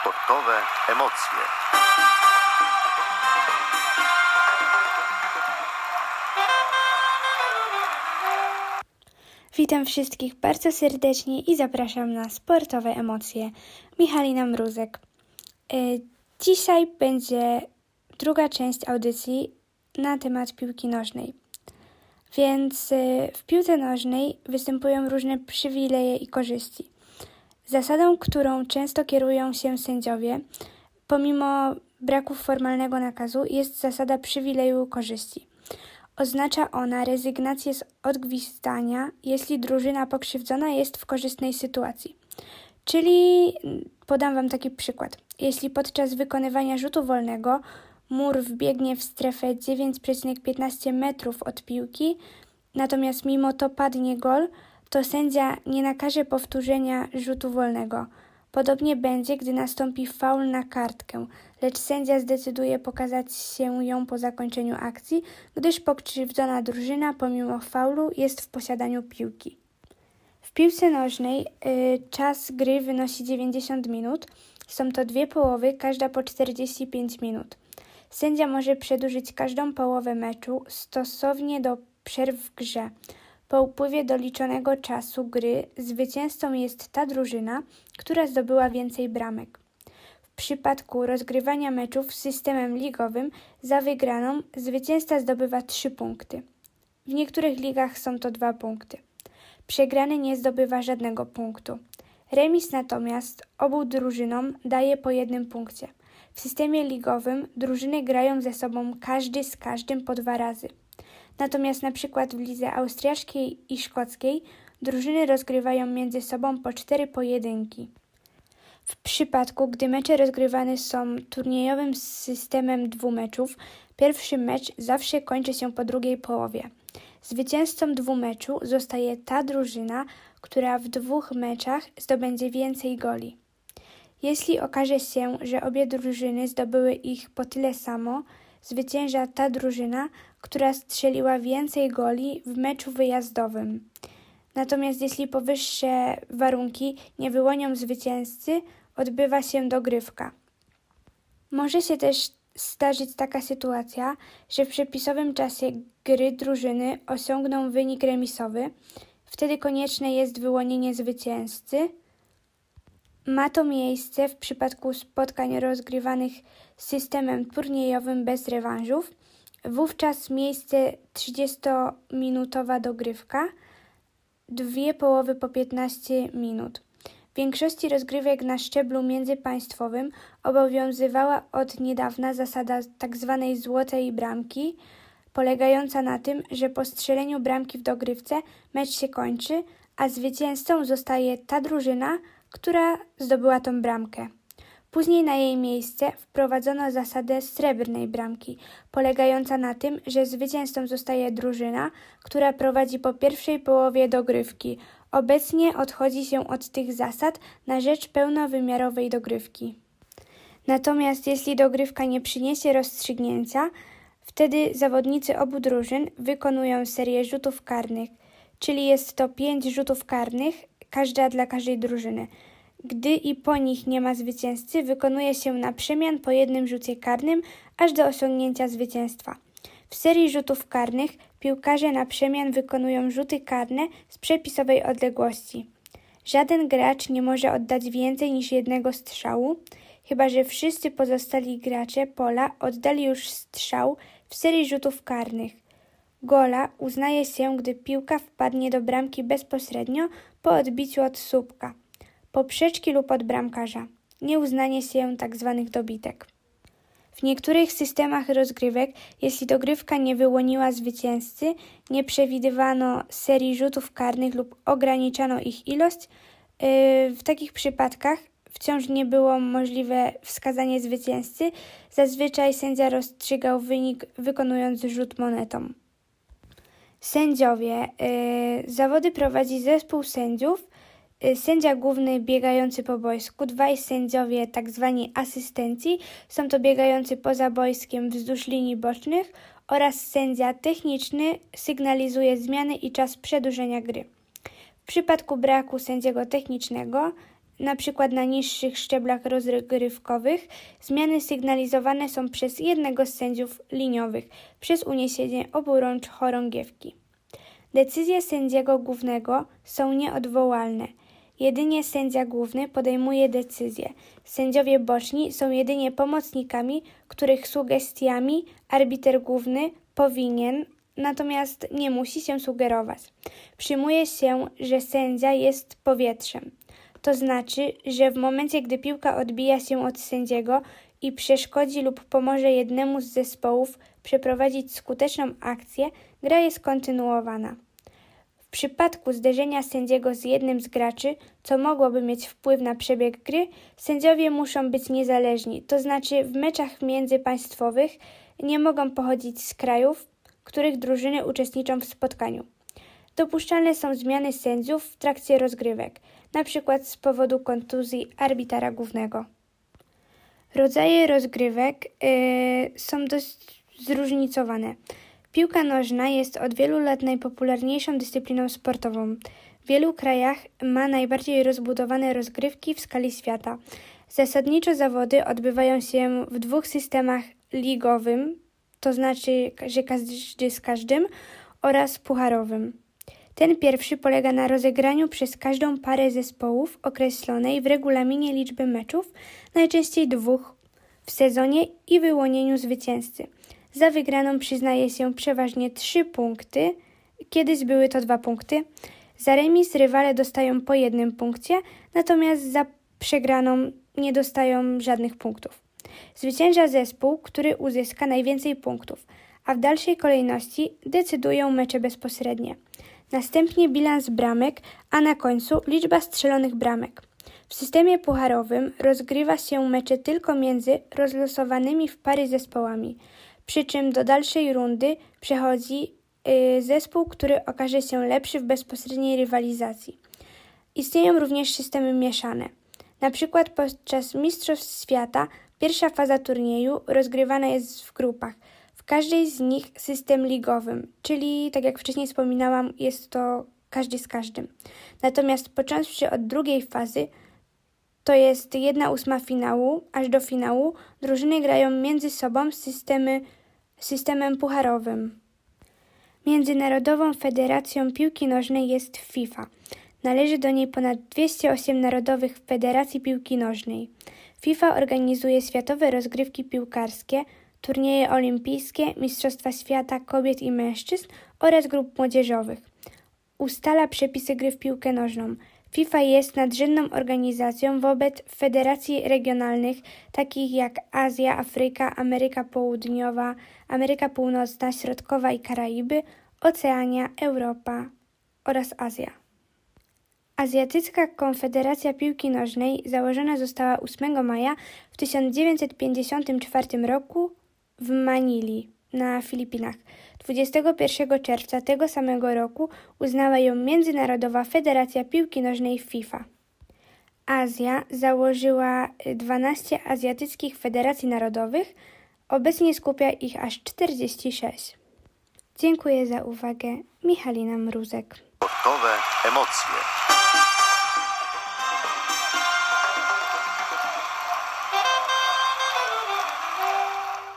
Sportowe emocje. Witam wszystkich bardzo serdecznie i zapraszam na sportowe emocje. Michalina Mruzek. E, dzisiaj będzie druga część audycji na temat piłki nożnej. Więc e, w piłce nożnej występują różne przywileje i korzyści. Zasadą, którą często kierują się sędziowie, pomimo braku formalnego nakazu, jest zasada przywileju korzyści. Oznacza ona rezygnację z odgwizdania, jeśli drużyna pokrzywdzona jest w korzystnej sytuacji. Czyli podam Wam taki przykład. Jeśli podczas wykonywania rzutu wolnego mur wbiegnie w strefę 9,15 metrów od piłki, natomiast mimo to padnie gol, to sędzia nie nakaże powtórzenia rzutu wolnego. Podobnie będzie, gdy nastąpi faul na kartkę, lecz sędzia zdecyduje pokazać się ją po zakończeniu akcji, gdyż pokrzywdzona drużyna pomimo faulu jest w posiadaniu piłki. W piłce nożnej y, czas gry wynosi 90 minut. Są to dwie połowy, każda po 45 minut. Sędzia może przedłużyć każdą połowę meczu stosownie do przerw w grze. Po upływie doliczonego czasu gry zwycięzcą jest ta drużyna, która zdobyła więcej bramek. W przypadku rozgrywania meczów systemem ligowym za wygraną zwycięzca zdobywa 3 punkty. W niektórych ligach są to 2 punkty. Przegrany nie zdobywa żadnego punktu. Remis natomiast obu drużynom daje po jednym punkcie. W systemie ligowym drużyny grają ze sobą każdy z każdym po dwa razy. Natomiast na przykład w lidze austriackiej i szkockiej drużyny rozgrywają między sobą po cztery pojedynki. W przypadku, gdy mecze rozgrywane są turniejowym systemem dwumeczów, pierwszy mecz zawsze kończy się po drugiej połowie. Zwycięzcą dwumeczu zostaje ta drużyna, która w dwóch meczach zdobędzie więcej goli. Jeśli okaże się, że obie drużyny zdobyły ich po tyle samo, zwycięża ta drużyna, która strzeliła więcej goli w meczu wyjazdowym. Natomiast jeśli powyższe warunki nie wyłonią zwycięzcy, odbywa się dogrywka. Może się też zdarzyć taka sytuacja, że w przepisowym czasie gry drużyny osiągną wynik remisowy, wtedy konieczne jest wyłonienie zwycięzcy. Ma to miejsce w przypadku spotkań rozgrywanych systemem turniejowym bez rewanżów. Wówczas miejsce 30-minutowa dogrywka, dwie połowy po 15 minut. W większości rozgrywek na szczeblu międzypaństwowym obowiązywała od niedawna zasada tzw. Tak złotej bramki, polegająca na tym, że po strzeleniu bramki w dogrywce mecz się kończy, a zwycięzcą zostaje ta drużyna, która zdobyła tą bramkę. Później na jej miejsce wprowadzono zasadę srebrnej bramki, polegająca na tym, że zwycięzcą zostaje drużyna, która prowadzi po pierwszej połowie dogrywki. Obecnie odchodzi się od tych zasad na rzecz pełnowymiarowej dogrywki. Natomiast jeśli dogrywka nie przyniesie rozstrzygnięcia, wtedy zawodnicy obu drużyn wykonują serię rzutów karnych, czyli jest to pięć rzutów karnych, każda dla każdej drużyny. Gdy i po nich nie ma zwycięzcy, wykonuje się na przemian po jednym rzucie karnym, aż do osiągnięcia zwycięstwa. W serii rzutów karnych piłkarze na przemian wykonują rzuty karne z przepisowej odległości. Żaden gracz nie może oddać więcej niż jednego strzału, chyba że wszyscy pozostali gracze pola oddali już strzał w serii rzutów karnych. Gola uznaje się, gdy piłka wpadnie do bramki bezpośrednio po odbiciu od słupka poprzeczki lub od bramkarza. Nieuznanie się tzw. Tak dobitek. W niektórych systemach rozgrywek, jeśli dogrywka nie wyłoniła zwycięzcy, nie przewidywano serii rzutów karnych lub ograniczano ich ilość, yy, w takich przypadkach wciąż nie było możliwe wskazanie zwycięzcy. Zazwyczaj sędzia rozstrzygał wynik wykonując rzut monetą. Sędziowie. Yy, zawody prowadzi zespół sędziów Y, sędzia główny biegający po boisku, dwaj sędziowie tak zwani asystencji, są to biegający poza boiskiem wzdłuż linii bocznych oraz sędzia techniczny sygnalizuje zmiany i czas przedłużenia gry. W przypadku braku sędziego technicznego przykład na niższych szczeblach rozgrywkowych, zmiany sygnalizowane są przez jednego z sędziów liniowych przez uniesienie oburącz chorągiewki. Decyzje sędziego głównego są nieodwołalne. Jedynie sędzia główny podejmuje decyzje. Sędziowie boczni są jedynie pomocnikami, których sugestiami arbiter główny powinien, natomiast nie musi się sugerować. Przyjmuje się, że sędzia jest powietrzem. To znaczy, że w momencie, gdy piłka odbija się od sędziego i przeszkodzi lub pomoże jednemu z zespołów przeprowadzić skuteczną akcję, gra jest kontynuowana. W przypadku zderzenia sędziego z jednym z graczy, co mogłoby mieć wpływ na przebieg gry, sędziowie muszą być niezależni, to znaczy w meczach międzypaństwowych nie mogą pochodzić z krajów, których drużyny uczestniczą w spotkaniu. Dopuszczalne są zmiany sędziów w trakcie rozgrywek, np. z powodu kontuzji arbitera głównego. Rodzaje rozgrywek yy, są dość zróżnicowane. Piłka nożna jest od wielu lat najpopularniejszą dyscypliną sportową. W wielu krajach ma najbardziej rozbudowane rozgrywki w skali świata. Zasadniczo zawody odbywają się w dwóch systemach ligowym, to znaczy, że każdy z każdym, oraz pucharowym. Ten pierwszy polega na rozegraniu przez każdą parę zespołów określonej w regulaminie liczby meczów, najczęściej dwóch w sezonie i wyłonieniu zwycięzcy. Za wygraną przyznaje się przeważnie trzy punkty, kiedyś były to dwa punkty. Za remis rywale dostają po jednym punkcie, natomiast za przegraną nie dostają żadnych punktów. Zwycięża zespół, który uzyska najwięcej punktów, a w dalszej kolejności decydują mecze bezpośrednie. Następnie bilans bramek, a na końcu liczba strzelonych bramek. W systemie pucharowym rozgrywa się mecze tylko między rozlosowanymi w pary zespołami przy czym do dalszej rundy przechodzi y, zespół, który okaże się lepszy w bezpośredniej rywalizacji. Istnieją również systemy mieszane. Na przykład podczas Mistrzostw Świata pierwsza faza turnieju rozgrywana jest w grupach. Każdej z nich system ligowym, czyli tak jak wcześniej wspominałam, jest to każdy z każdym. Natomiast począwszy od drugiej fazy, to jest jedna ósma finału, aż do finału, drużyny grają między sobą systemy systemem pucharowym. Międzynarodową Federacją Piłki Nożnej jest FIFA. Należy do niej ponad 208 narodowych federacji piłki nożnej. FIFA organizuje światowe rozgrywki piłkarskie, turnieje olimpijskie, Mistrzostwa Świata kobiet i mężczyzn oraz grup młodzieżowych. Ustala przepisy gry w piłkę nożną. FIFA jest nadrzędną organizacją wobec federacji regionalnych takich jak Azja, Afryka, Ameryka Południowa, Ameryka Północna, Środkowa i Karaiby, Oceania, Europa oraz Azja. Azjatycka Konfederacja Piłki Nożnej założona została 8 maja w 1954 roku w Manili na Filipinach. 21 czerwca tego samego roku uznała ją Międzynarodowa Federacja Piłki Nożnej FIFA. Azja założyła 12 azjatyckich federacji narodowych, obecnie skupia ich aż 46. Dziękuję za uwagę. Michalina Mruzek. Sportowe emocje.